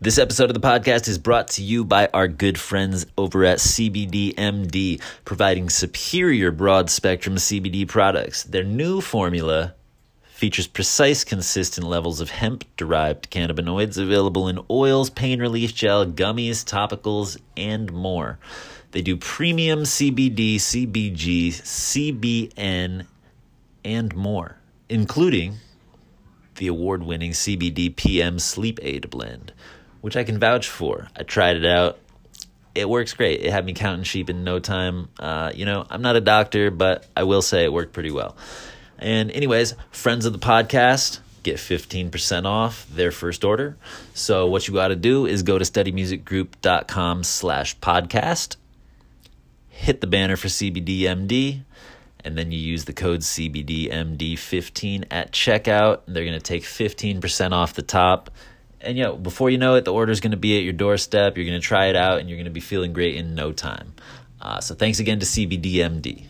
This episode of the podcast is brought to you by our good friends over at CBDMD, providing superior broad spectrum CBD products. Their new formula features precise, consistent levels of hemp derived cannabinoids available in oils, pain relief gel, gummies, topicals, and more. They do premium CBD, CBG, CBN, and more, including the award winning CBD PM Sleep Aid blend which I can vouch for. I tried it out. It works great. It had me counting sheep in no time. Uh, you know, I'm not a doctor, but I will say it worked pretty well. And, anyways, friends of the podcast get 15% off their first order. So, what you got to do is go to studymusicgroup.com slash podcast, hit the banner for CBDMD, and then you use the code CBDMD15 at checkout. They're going to take 15% off the top and yeah, before you know it, the order is going to be at your doorstep. You're going to try it out, and you're going to be feeling great in no time. Uh, so thanks again to CBDMD.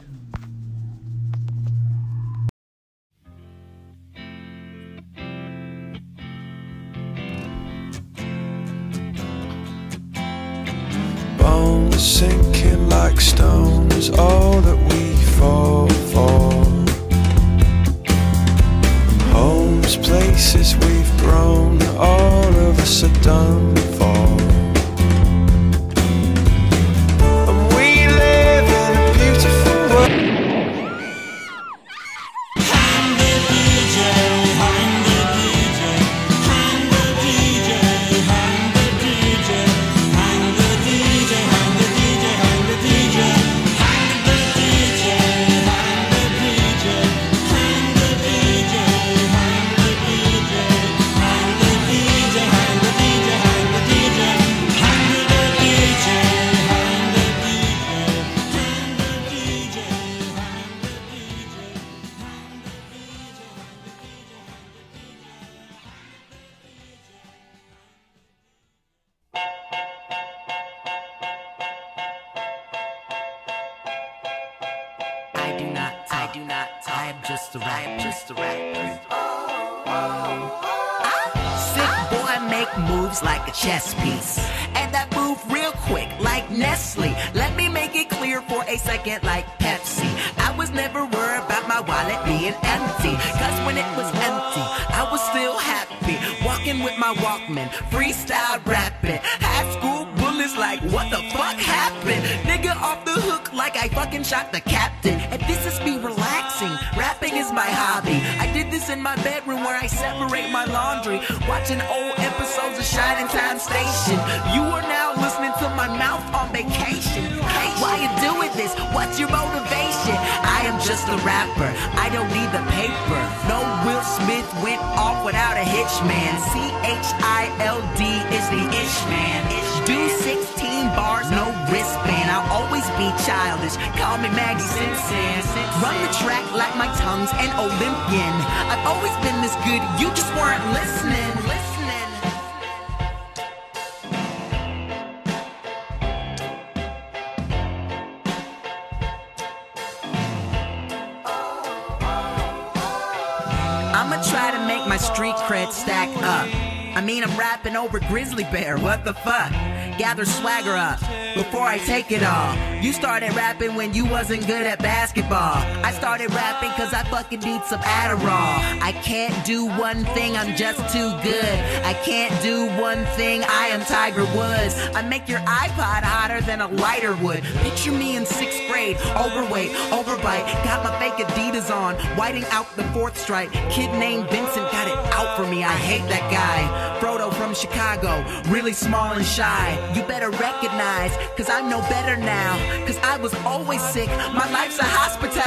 Bones sinking like stones, all that we fall make moves like a chess piece. And that move real quick like Nestle. Let me make it clear for a second like Pepsi. I was never worried about my wallet being empty. Cause when it was empty, I was still happy. Walking with my Walkman, freestyle rapping. High school bullets like, what the fuck happened? Nigga off the hook like I fucking shot the captain. And this is me relaxing. Rapping is my hobby. In my bedroom where I separate my laundry. Watching old episodes of Shining Time Station. You are now listening to my mouth on vacation. Why you doing this? What's your motivation? I am just a rapper. I don't need the paper. No Will Smith went off without a hitch man. C H I L D is the ish man. Do 16 bars, no wristband. I'll always be childish. Call me Maggie Simpson. Run the track like my tongue's an Olympian. I've always been this good. You just weren't listening. Listening. I'ma try to make my street cred stack up. I mean, I'm rapping over Grizzly Bear, what the fuck? Gather swagger up before I take it all. You started rapping when you wasn't good at basketball. I started rapping cause I fucking need some Adderall. I can't do one thing, I'm just too good. I can't do one thing, I am Tiger Woods. I make your iPod hotter than a lighter would. Picture me in sixth overweight, overbite. Got my fake Adidas on, whiting out the fourth stripe. Kid named Vincent got it out for me, I hate that guy. Frodo from Chicago, really small and shy. You better recognize, cause I'm no better now. Cause I was always sick, my life's a hospital.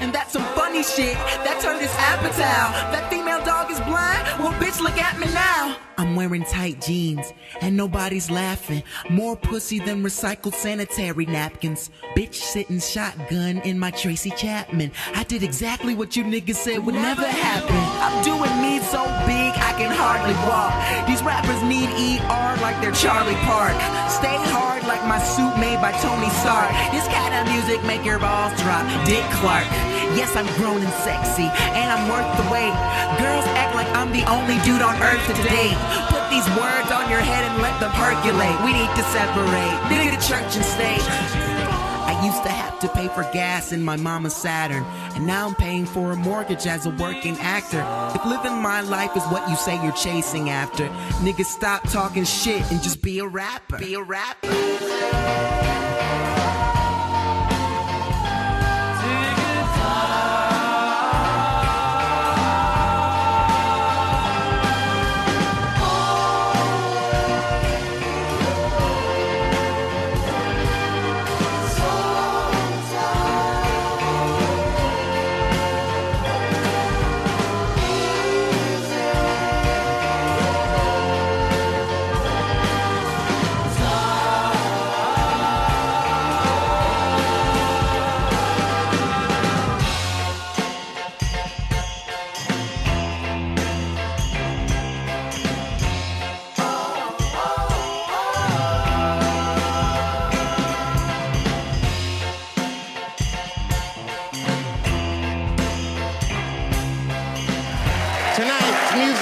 And that's some funny shit, that turned his appetite. That female dog is blind, well bitch look at me now. I'm wearing tight jeans, and nobody's laughing. More pussy than recycled sanitary napkins. Bitch sitting shotgun in my Tracy Chapman. I did exactly what you niggas said would never happen. I'm doing me so big I can hardly walk. These rappers need ER like they're Charlie Park. Stay hard like my suit made by Tony Stark. This kind of music make your balls drop. Dick Clark. Yes, I'm grown and sexy, and I'm worth the wait. Girls act like I'm the only dude on earth to date. Put these words on your head and let them percolate. We need to separate, nigga, church and state. Used to have to pay for gas in my mama's Saturn, and now I'm paying for a mortgage as a working actor. If living my life is what you say you're chasing after, nigga, stop talking shit and just be a rapper. Be a rapper.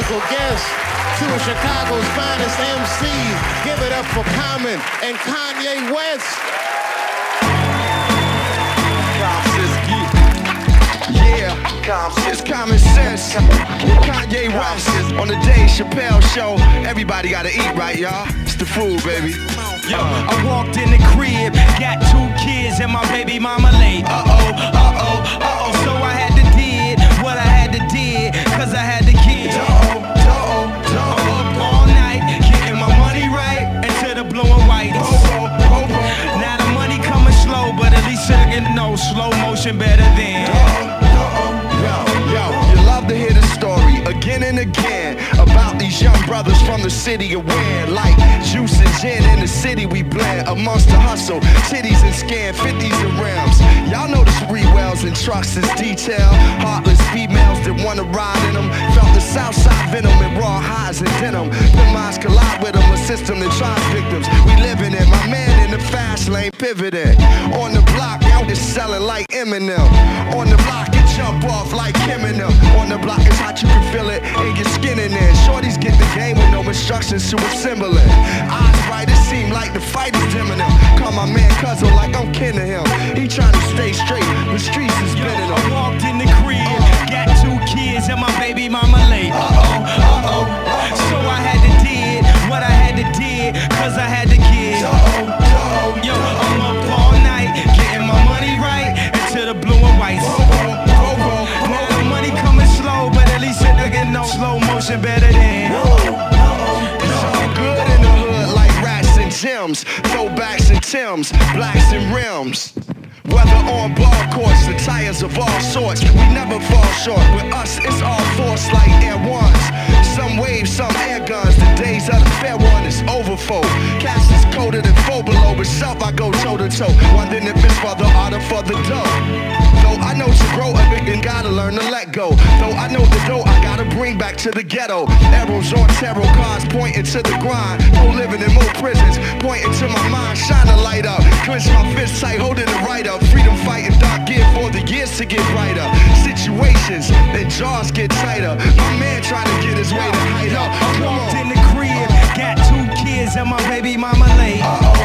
Musical guest, two of Chicago's finest MCs. Give it up for Common and Kanye West. Yeah, it's common sense. Kanye West on the Dave Chappelle show. Everybody gotta eat, right, y'all? It's the food, baby. Yo, I walked in the crib, got two kids and my baby mama late. Uh oh, uh oh, uh oh. So I had had to did, cause I had to. Uh oh, uh oh, I'm up all night, getting my money right into the blue and white. Now the money coming slow, but at least I can know slow motion better than. Again and again about these young brothers from the city of Win. Like juice and gin in the city we blend amongst the hustle, titties and scan, 50s and rims. Y'all know the Sprewells and trucks is detail. Heartless females that wanna ride in them. Felt the south side venom and raw highs and denim. The minds collide with them, a system that tries victims. We living it, my man in the fast lane pivoting. On the block, out just selling like Eminem. On the block, you jump off like Eminem. On the block, it's hot, you can feel it in your skin in there. Shorties get the game with no instructions to assemble it. Eyes bright, it seem like the fight is dimming him. Call my man cousin like I'm kin to him. He trying to stay straight, the streets is spinning I walked in the crib, got two kids and my baby mama late. Uh oh, uh oh. So I had to did what I had to did, cause I had the kids. Yo, I'm up slow motion better than. Good in the hood like rats and gems, throwbacks and Tims, blacks and rims. Whether on ball courts, the tires of all sorts, we never fall short. With us, it's all force like Air Ones. Some waves, some air guns. The days of the fair one is over, folk. Cast is coated in four below, but self I go toe to toe. Wondering if it's for the art or for the dough. I know to grow up and gotta learn to let go. Though I know the dough I gotta bring back to the ghetto. Arrows on tarot cards pointing to the grind. No living in more prisons, pointing to my mind. Shine a light up, clench my fist tight, holding it right up. Freedom fighting dark gear for the years to get brighter. Situations, then jaws get tighter. My man trying to get his way to hide up. I walked in the crib, got two kids and my baby mama late. So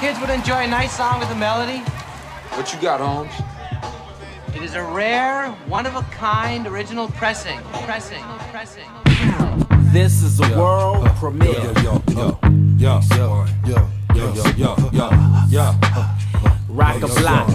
kids would enjoy a nice song with a melody? What you got, Holmes? It is a rare, one of a kind original pressing. Pressing, pressing. This is a world premiere. yo, yo, yo, yo, yo, yo, yo, yo, yo, yo. Rock a block.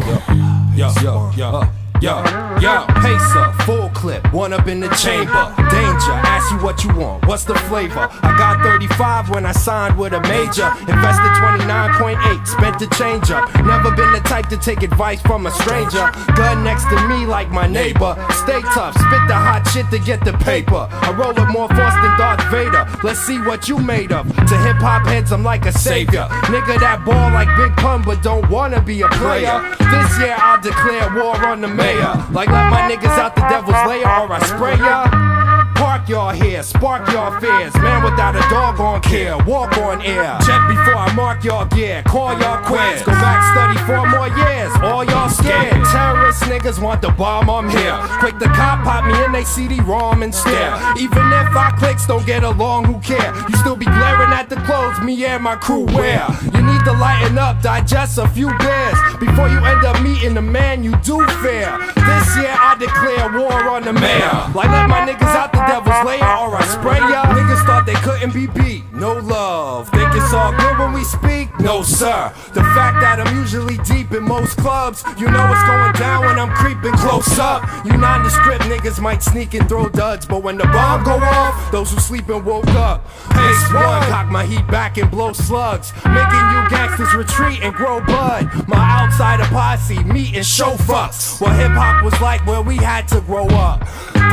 Yo, yo, yo. Yo, yo, pacer, full clip, one up in the chamber. Danger, ask you what you want, what's the flavor? I got 35 when I signed with a major. Invested 29.8, spent the change up. Never been the type to take advice from a stranger. Gun next to me like my neighbor. Stay tough, spit the hot shit to get the paper. I roll with more force than Darth Vader. Let's see what you made of. To hip hop heads, I'm like a savior. Nigga that ball like Big Pun, but don't wanna be a player. This year I'll declare war on the mayor. Like let my niggas out the devil's lair or I spray ya. Park y'all here, spark y'all fears. Man without a dog on care, walk on air. Check before I mark y'all gear, call y'all quits. Go back, study four more years. All y'all scared. Terrorist niggas want the bomb, I'm here. Quick the cop pop me in they CD-ROM and stare. Even if our clicks don't get along, who care? You still be glaring at the clothes me and my crew wear. Need to lighten up, digest a few beers before you end up meeting the man you do fear. This year I declare war on the mayor. Like let my niggas out the devil's lair or I spray ya. Niggas thought they couldn't be beat. No love. Think it's all good when we speak? No, sir. The fact that I'm usually deep in most clubs, you know what's going down when I'm creeping close up. You nondescript niggas might sneak and throw duds, but when the bomb go off, those who sleeping woke up. Pace one, cock my heat back and blow slugs, making you gangsters retreat and grow bud. My outsider posse meet and show fucks. What hip hop was like where we had to grow up.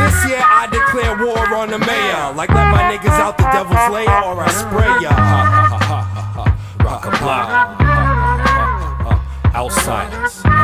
This year I declare war on the mayor. Like let my niggas out the devil's lair or I spray ya. Ha ha ha ha ha. Rock a block. Outsiders.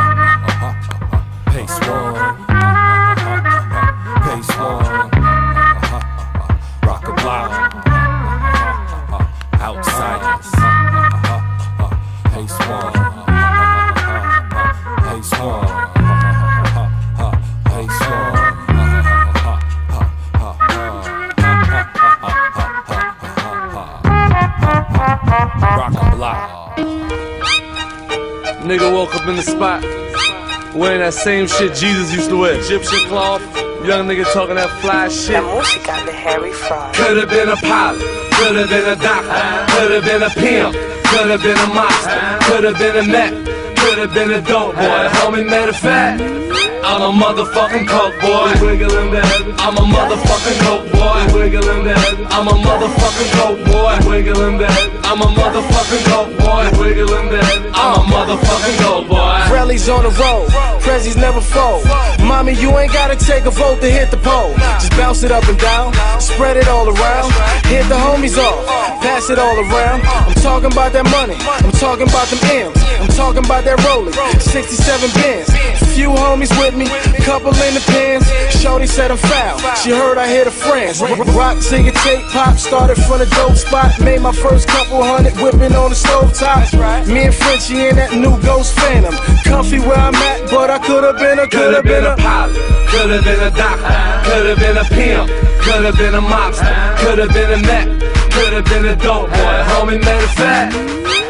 Block. Nigga woke up in the spot wearing that same shit Jesus used to wear. Egyptian cloth. Young nigga talking that fly shit. música de Harry Fraud. Could've been a pilot, could've been a doctor, could've been a pimp, could've been a monster, could've been a mech, could've been a dope boy. Homie, matter of fact, I'm a motherfucking coke boy. Wiggling that. I'm a motherfucking coke boy. Wiggling that. I'm a motherfucking coke boy. Wiggling that. I'm a motherfucking coke boy. Wiggling that. I'm a motherfucking coke boy. Rallies on the road, Prezzies never fold. Mommy, you ain't gotta take a vote to hit the pole. Just bounce it up and down, spread it all around. Hit the homies off, pass it all around. I'm talking about that money, I'm talking about them M's, I'm talking about that rolling. 67 bins, few homies with me, couple in the pins. Shorty said I'm foul, she heard I hit her friends. Rock till your tape pop, started from the dope spot. Made my first couple hundred whipping on the stove top. Me and Frenchie in that new Ghost Phantom. Comfy where I'm at, but I could've been a, Could've been a pilot, could've been a doctor, could've been a pimp, could've been a mobster, could've been a mech, a dope boy. Homie, matter of fact,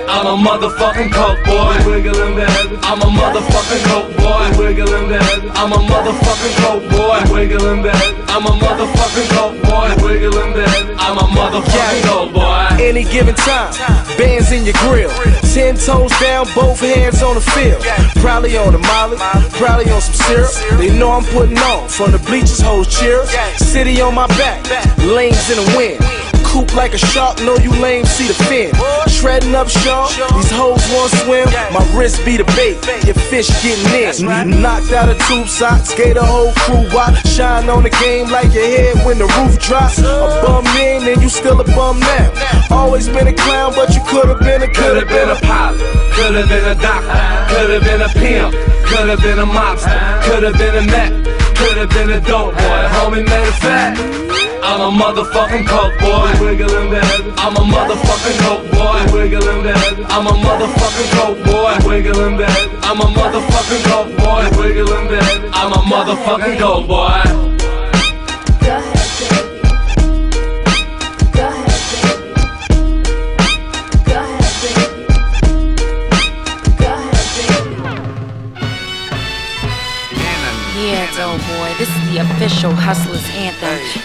I'm a motherfucking coke boy. Wiggling that. I'm a motherfucking coke boy. Wiggling that. I'm a motherfucking coke boy. Wiggling that. I'm a motherfucking coke boy. Wiggling that. I'm a motherfucking coke boy. Any given time, bands in your grill. Ten toes down, both hands on the field. Probably on the molly, probably on some syrup. They know I'm putting on. From the bleachers, hoes cheers. City on my back, lanes in the wind. Coop like a shark, know you lame, see the fin. Shredding up shark, these hoes want swim. My wrist be the bait, your fish getting in. Knocked out a tube sock, skate a whole crew watch. Shine on the game like your head when the roof drops. A bum in and you still a bum now. Always been a clown, but you could've been a Could've been a pilot, could've been a doctor, could've been a pimp, could've been a mobster, could've been a mech, could've been a dope boy. Homie, matter of fact, I'm a motherfucking coke boy. Wiggling that. I'm a motherfucking coke boy. Wiggling that. I'm a motherfucking coke boy. Wiggling that. I'm a motherfucking coke boy. Wiggling that. I'm a motherfucking coke boy.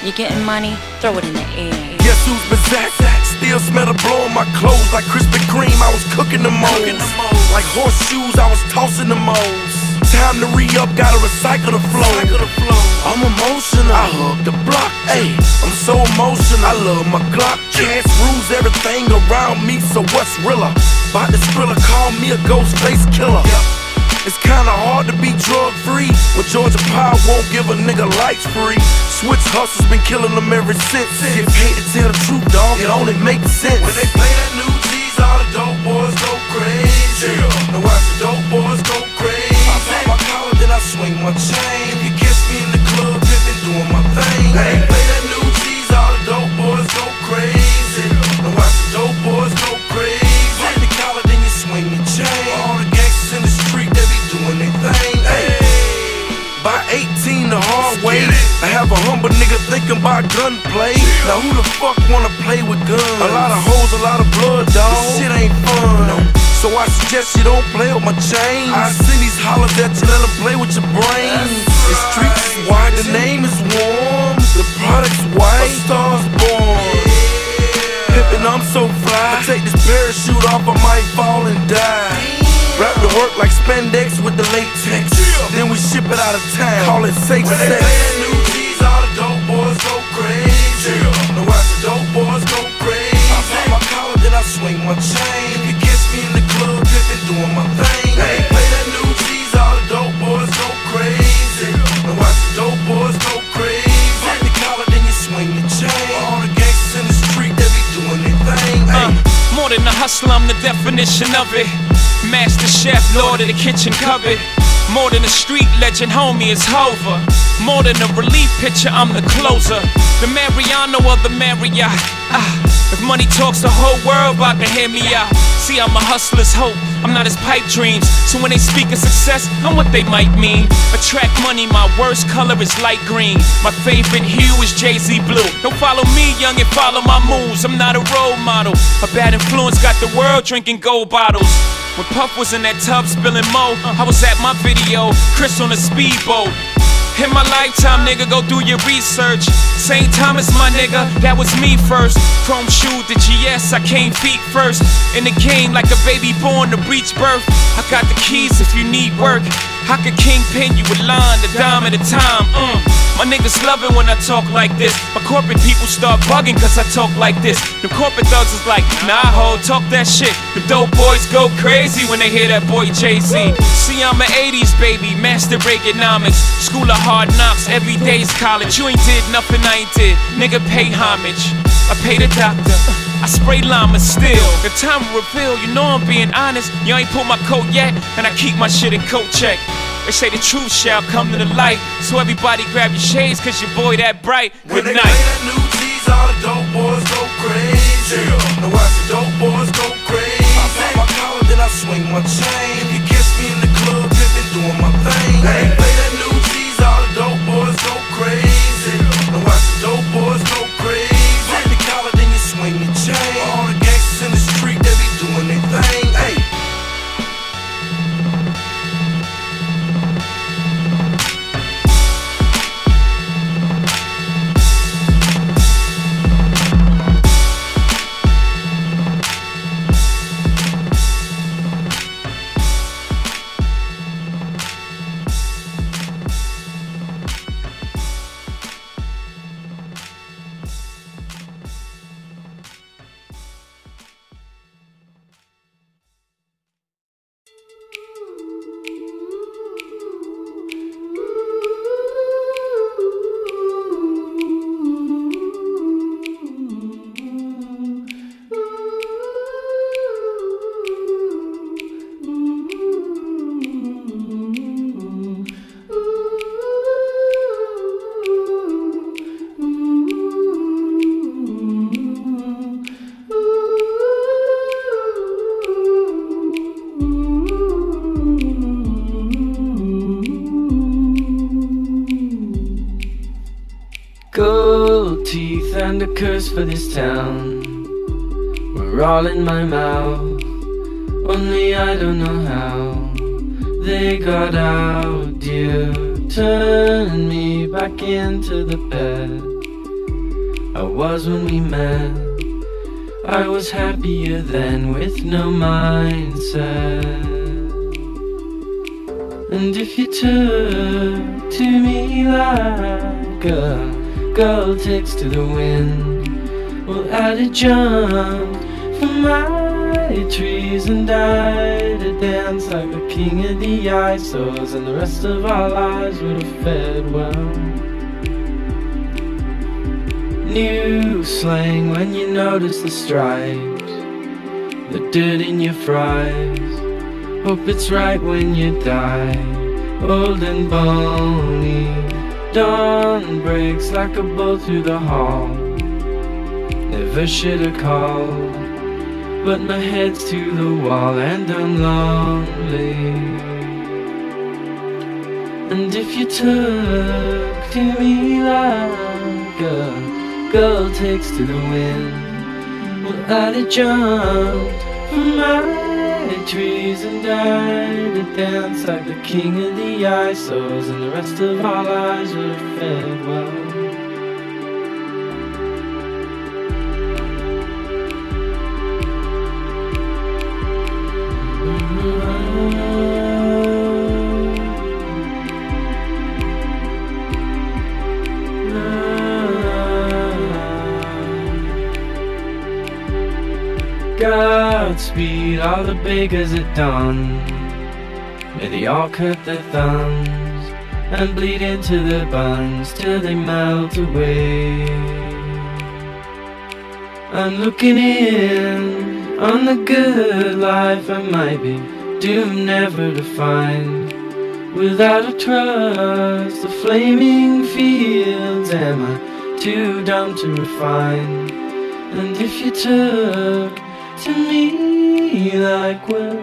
You're getting money, throw it in the air. Guess who's possessed? still smell the blow on my clothes like Krispy Kreme. I was cooking the moles. Like horseshoes, I was tossing the moles. Time to re up, gotta recycle the flow. I'm emotional. I hug the block. Ayy, I'm so emotional. I love my Glock. Chance rules everything around me, so what's realer? About this thriller, call me a Ghostface Killah. It's kinda hard to be drug free when Georgia Power won't give a nigga lights free. Switch hustles been killing them ever since. Get paid to tell the truth, dog. It only makes sense. When they play that new Jeezy, all the dope boys go crazy. Now watch the dope boys go crazy. I pop my collar, then I swing my chain. If you catch me in the club, pimpin', doing my thing. When nigga thinking about gunplay. Now who the fuck wanna play with guns? A lot of hoes, a lot of blood, dog. This shit ain't fun. So I suggest you don't play with my chain. I send these hollers at you, let them play with your brain. The streets is wide, the name is warm. The product's white, a star's born. Pippin', I'm so fly. I take this parachute off, I might fall and die. Wrap the work like spandex with the latex. Then we ship it out of town. Call it safe sex. Swing my chain. You catch me in the club, doing my thing. Hey, play that new all the dope boys go crazy. Now watch the dope boys go crazy. The collar, then you swing the chain. All the gangsters in the street, they be doing their thing. Uh, more than a hustler, I'm the definition of it. Master chef, lord of the kitchen cupboard. More than a street legend, homie, it's Hova. More than a relief pitcher, I'm the closer. The Mariano or the Marriott. Ah, if money talks, the whole world about to hear me out. See, I'm a hustler's hope. I'm not his pipe dreams. So when they speak of success, I'm what they might mean. Attract money, my worst color is light green. My favorite hue is Jay Z blue. Don't follow me, young, and follow my moves. I'm not a role model. A bad influence got the world drinking gold bottles. When Puff was in that tub spilling mo, I was at my video, Chris on a speedboat. In my lifetime, nigga, go do your research. St. Thomas, my nigga, that was me first. Chrome shoe, the GS, I came feet first. In the game, like a baby born to breach birth. I got the keys if you need work. I could kingpin you a line, the dime at a time. Mm. My niggas love it when I talk like this. My corporate people start bugging cause I talk like this. The corporate thugs is like, nah, ho, talk that shit. The dope boys go crazy when they hear that boy Jay Z. See, I'm an 80s baby, master Reaganomics. School of hard knocks, every day's college. You ain't did nothing I ain't did. Nigga, pay homage. I pay the doctor. I spray llama still. The time will reveal, you know I'm being honest. You ain't pulled my coat yet, and I keep my shit in coat check. They say the truth shall come to the light. So everybody grab your shades, cause your boy that bright. Good When Good they night. play that new Jeezy, all the dope boys go crazy. Now watch the dope boys go crazy. I pop my collar, then I swing my chain. If you catch me in the club, pimpin', doing my thing. They play Gold teeth and a curse for this town. We're all in my mouth. Only I don't know how they got out, dear. Turn me back into the bed I was when we met. I was happier then with no mindset. And if you took to me like a girl takes to the wind, well, I'd have jumped from my trees and died to dance like the king of the eyesores, and the rest of our lives would have fared well. New slang when you notice the stripes, the dirt in your fries. Hope it's right when you die, old and bony. Dawn breaks like a bolt through the hall. Never should have called, but my head's to the wall and I'm lonely. And if you took to me like a girl takes to the wind, well, I'd have jumped from my trees and died to dance like the king of the eyesores, and the rest of our lives were fared well. Godspeed, all the beggars at dawn. May they all cut their thumbs and bleed into their buns till they melt away. I'm looking in on the good life I might be doomed never to find. Without a trust, the flaming fields, am I too dumb to refine? And if you took to me like well,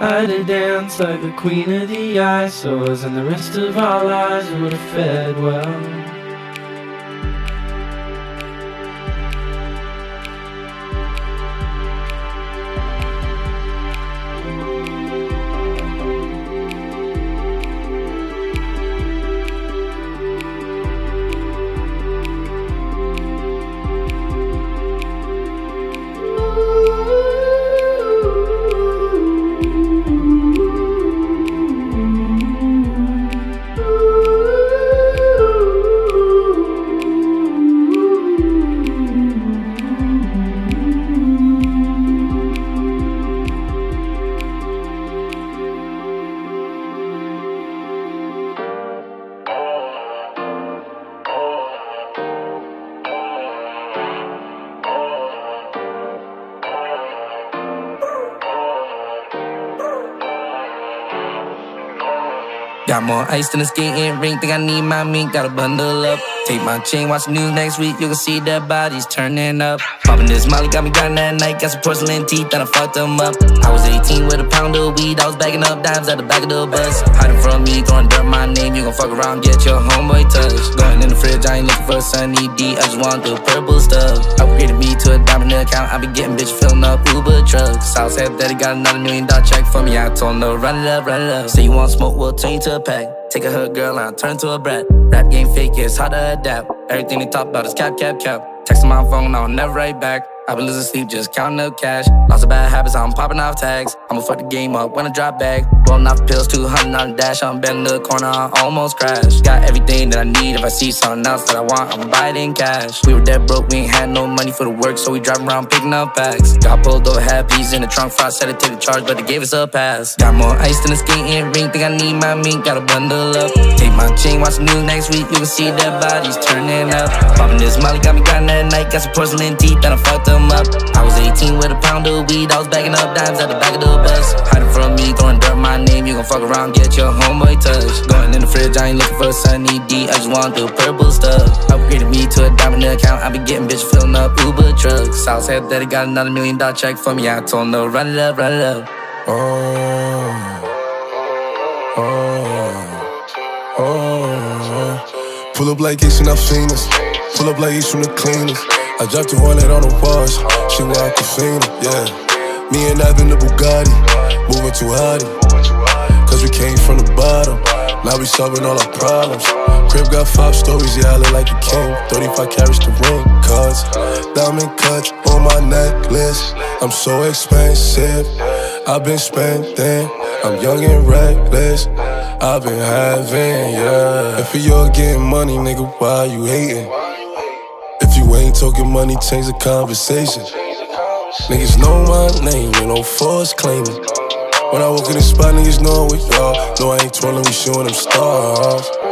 I'd have danced like the queen of the eyesores, and the rest of our lives would have fared well. More ice than a skating rink, think I need my mink, gotta bundle up. Take my chain, watch the news next week, you can see their bodies turning up. Popping this molly, got me grinding that night, got some porcelain teeth, and I fucked them up. I was 18 with a pound of weed, I was bagging up dimes at the back of the bus. Hiding from me, throwing dirt my name, you gon' fuck around, get your homeboy touched. Going in the fridge, I ain't looking for a sunny D, I just want the purple stuff. Upgraded me to a diamond account, I be getting bitch filling up Uber trucks. Southside daddy got another million dollar check for me, I told him to run it up, run it up. Say you want smoke, we'll turn you to a pack. Take a hood girl and I turn to a brat. Rap game fake, yeah, it's hard to adapt. Everything they talk about is cap, cap, cap. Texting my phone, I'll never write back. I've been losing sleep, just counting up cash. Lots of bad habits, I'm popping off tags. I'ma fuck the game up when I drop back. Rolling off pills, 200 on the dash. I'm bending the corner, I almost crash. Got everything that I need. If I see something else that I want, I'ma buy it in cash. We were dead broke, we ain't had no money for the work, so we driving around picking up packs. Got pulled over, had peas in the trunk, front, said it take the charge, but they gave us a pass. Got more ice than a skating rink, think I need my mink, gotta bundle up. Take my chain, watch the news next week, you can see dead bodies turning up. Popping this molly, got me grinding that night, got some porcelain teeth, that I fucked them up. I was 18 with a pound of weed, I was bagging up dimes at the back of the bus. Hiding from me, throwing dirt my name, you gon' fuck around, get your homeboy touch. Going in the fridge, I ain't looking for a sunny D, I just want the purple stuff. Upgraded me to a diamond account, I be getting bitch filling up Uber trucks. I said that daddy got another million dollar check for me, I told to run it up, run it up. Oh, oh. oh. Pull up like Ace and Alphinas. Pull up like Ace from the cleaners. I dropped a wallet on the wash. She walk a fiend, yeah. Me and Ivan the Bugatti. Moving too hardy. Cause we came from the bottom. Now we solving all our problems. Crib got five stories, yeah, I look like a king. 35 carats to ring, cuz. Diamond cuts on my necklace. I'm so expensive. I've been spending. I'm young and reckless. I've been having, yeah. If you're getting money, nigga, why you hating? Ain't talking money, change the conversation. Niggas know my name, ain't no force claiming. When I walk in the spot, niggas know we y'all. No, I ain't twirling, we showing them stars.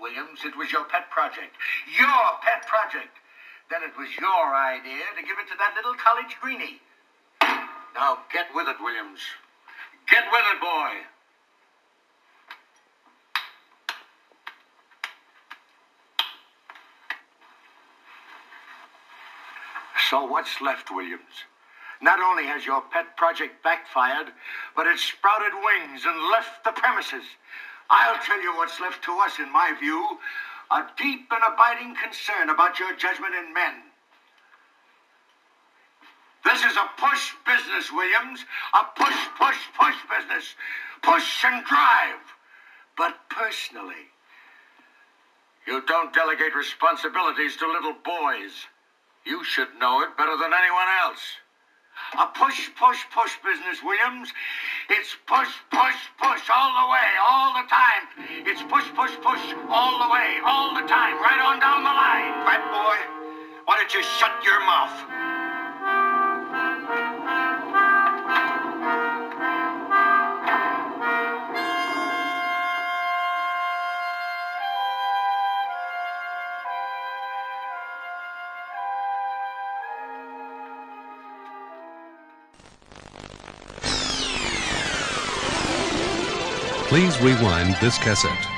Williams. It was your pet project. Your pet project. Then it was your idea to give it to that little college greenie. Now get with it, Williams. Get with it, boy. So what's left, Williams? Not only has your pet project backfired, but it's sprouted wings and left the premises. I'll tell you what's left to us, in my view, a deep and abiding concern about your judgment in men. This is a push business, Williams. A push, push, push business. Push and drive. But personally, you don't delegate responsibilities to little boys. You should know it better than anyone else. A push, push, push business, Williams. It's push, push, push all the way, all the time. It's push, push, push all the way, all the time, right on down the line. Fat boy, why don't you shut your mouth? Please rewind this cassette.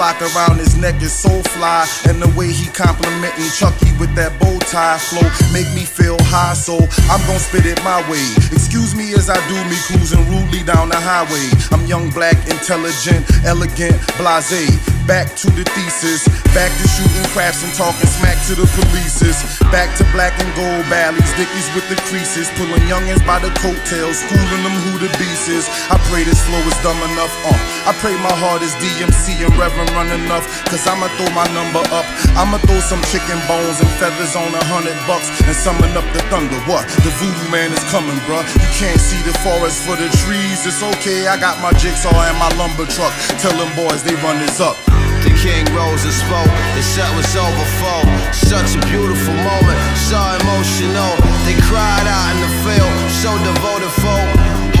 Clock around his neck is so fly, and the way he complimenting Chuck D with that bow tie flow make me feel high. So I'm gonna spit it my way. Excuse me as I do me cruising rudely down the highway. I'm young, black, intelligent, elegant, blasé. Back to the thesis, back to shooting craps and talking smack to the polices. Back to black and gold valleys, dickies with the creases, pulling youngins by the coattails, schooling them who the beast is. I pray this flow is dumb enough. Uh, I pray my heart is DMC and Reverend run enough, cause I'ma throw my number up. I'ma throw some chicken bones and feathers on a hundred bucks and summon up the thunder. What? The voodoo man is coming, bruh. You can't see the forest for the trees. It's okay, I got my jigsaw and my lumber truck. Tell them boys they run this up. The king rose and spoke, the set was over for such a beautiful moment, so emotional. They cried out in the field, so devoted folk.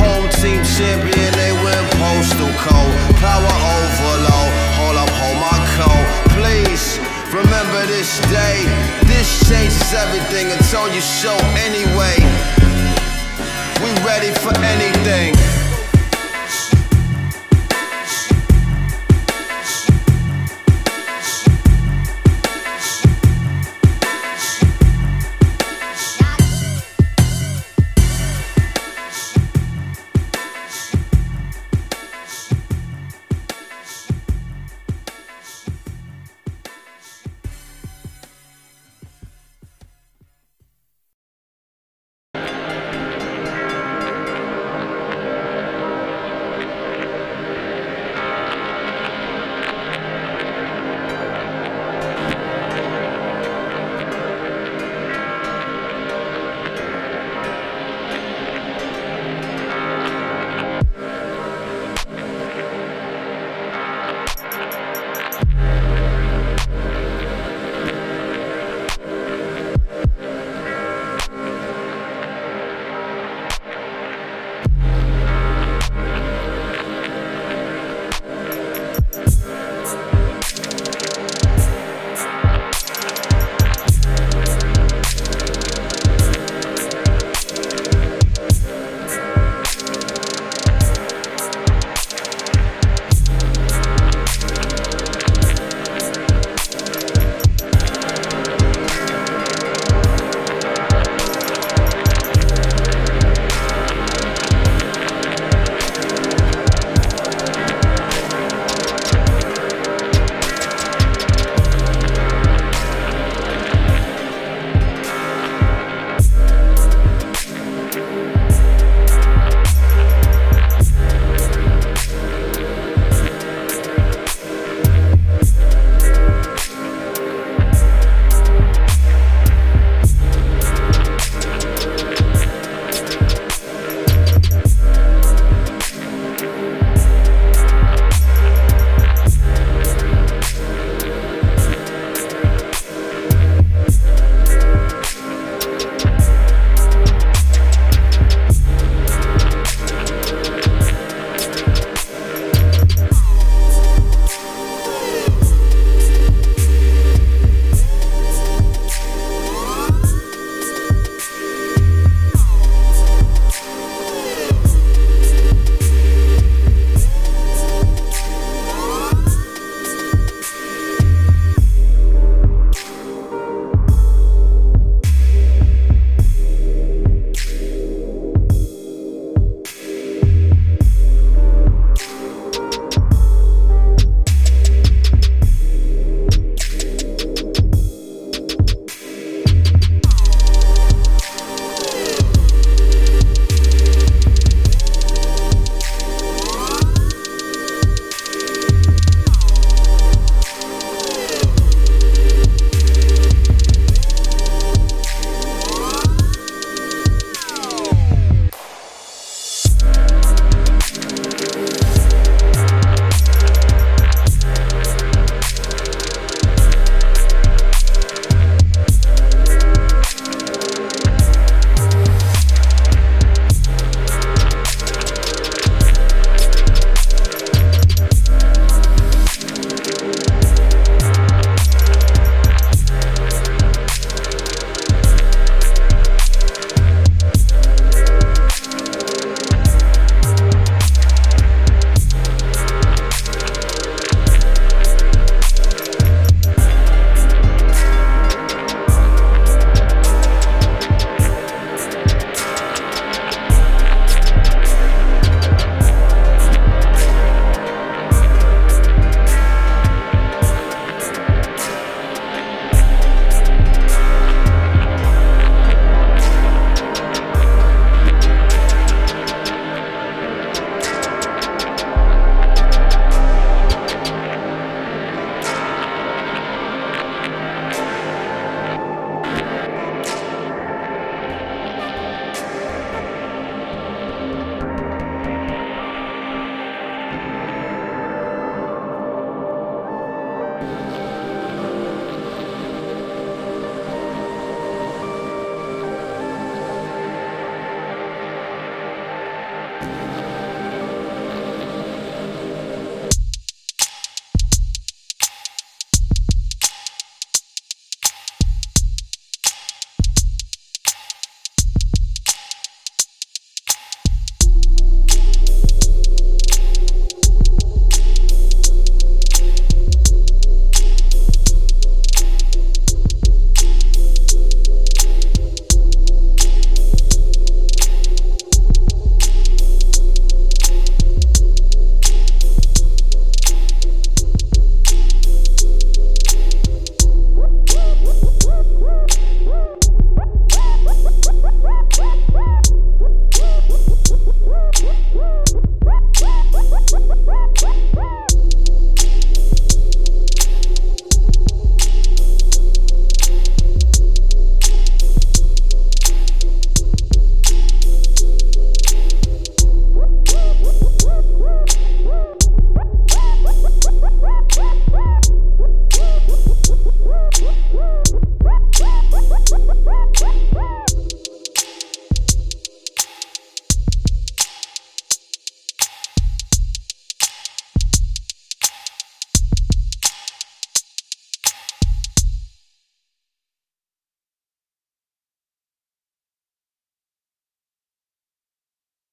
Home team champion, they win postal code. Power overload, hold up, hold my coat. Please remember this day. This changes everything until you show anyway. We ready for anything.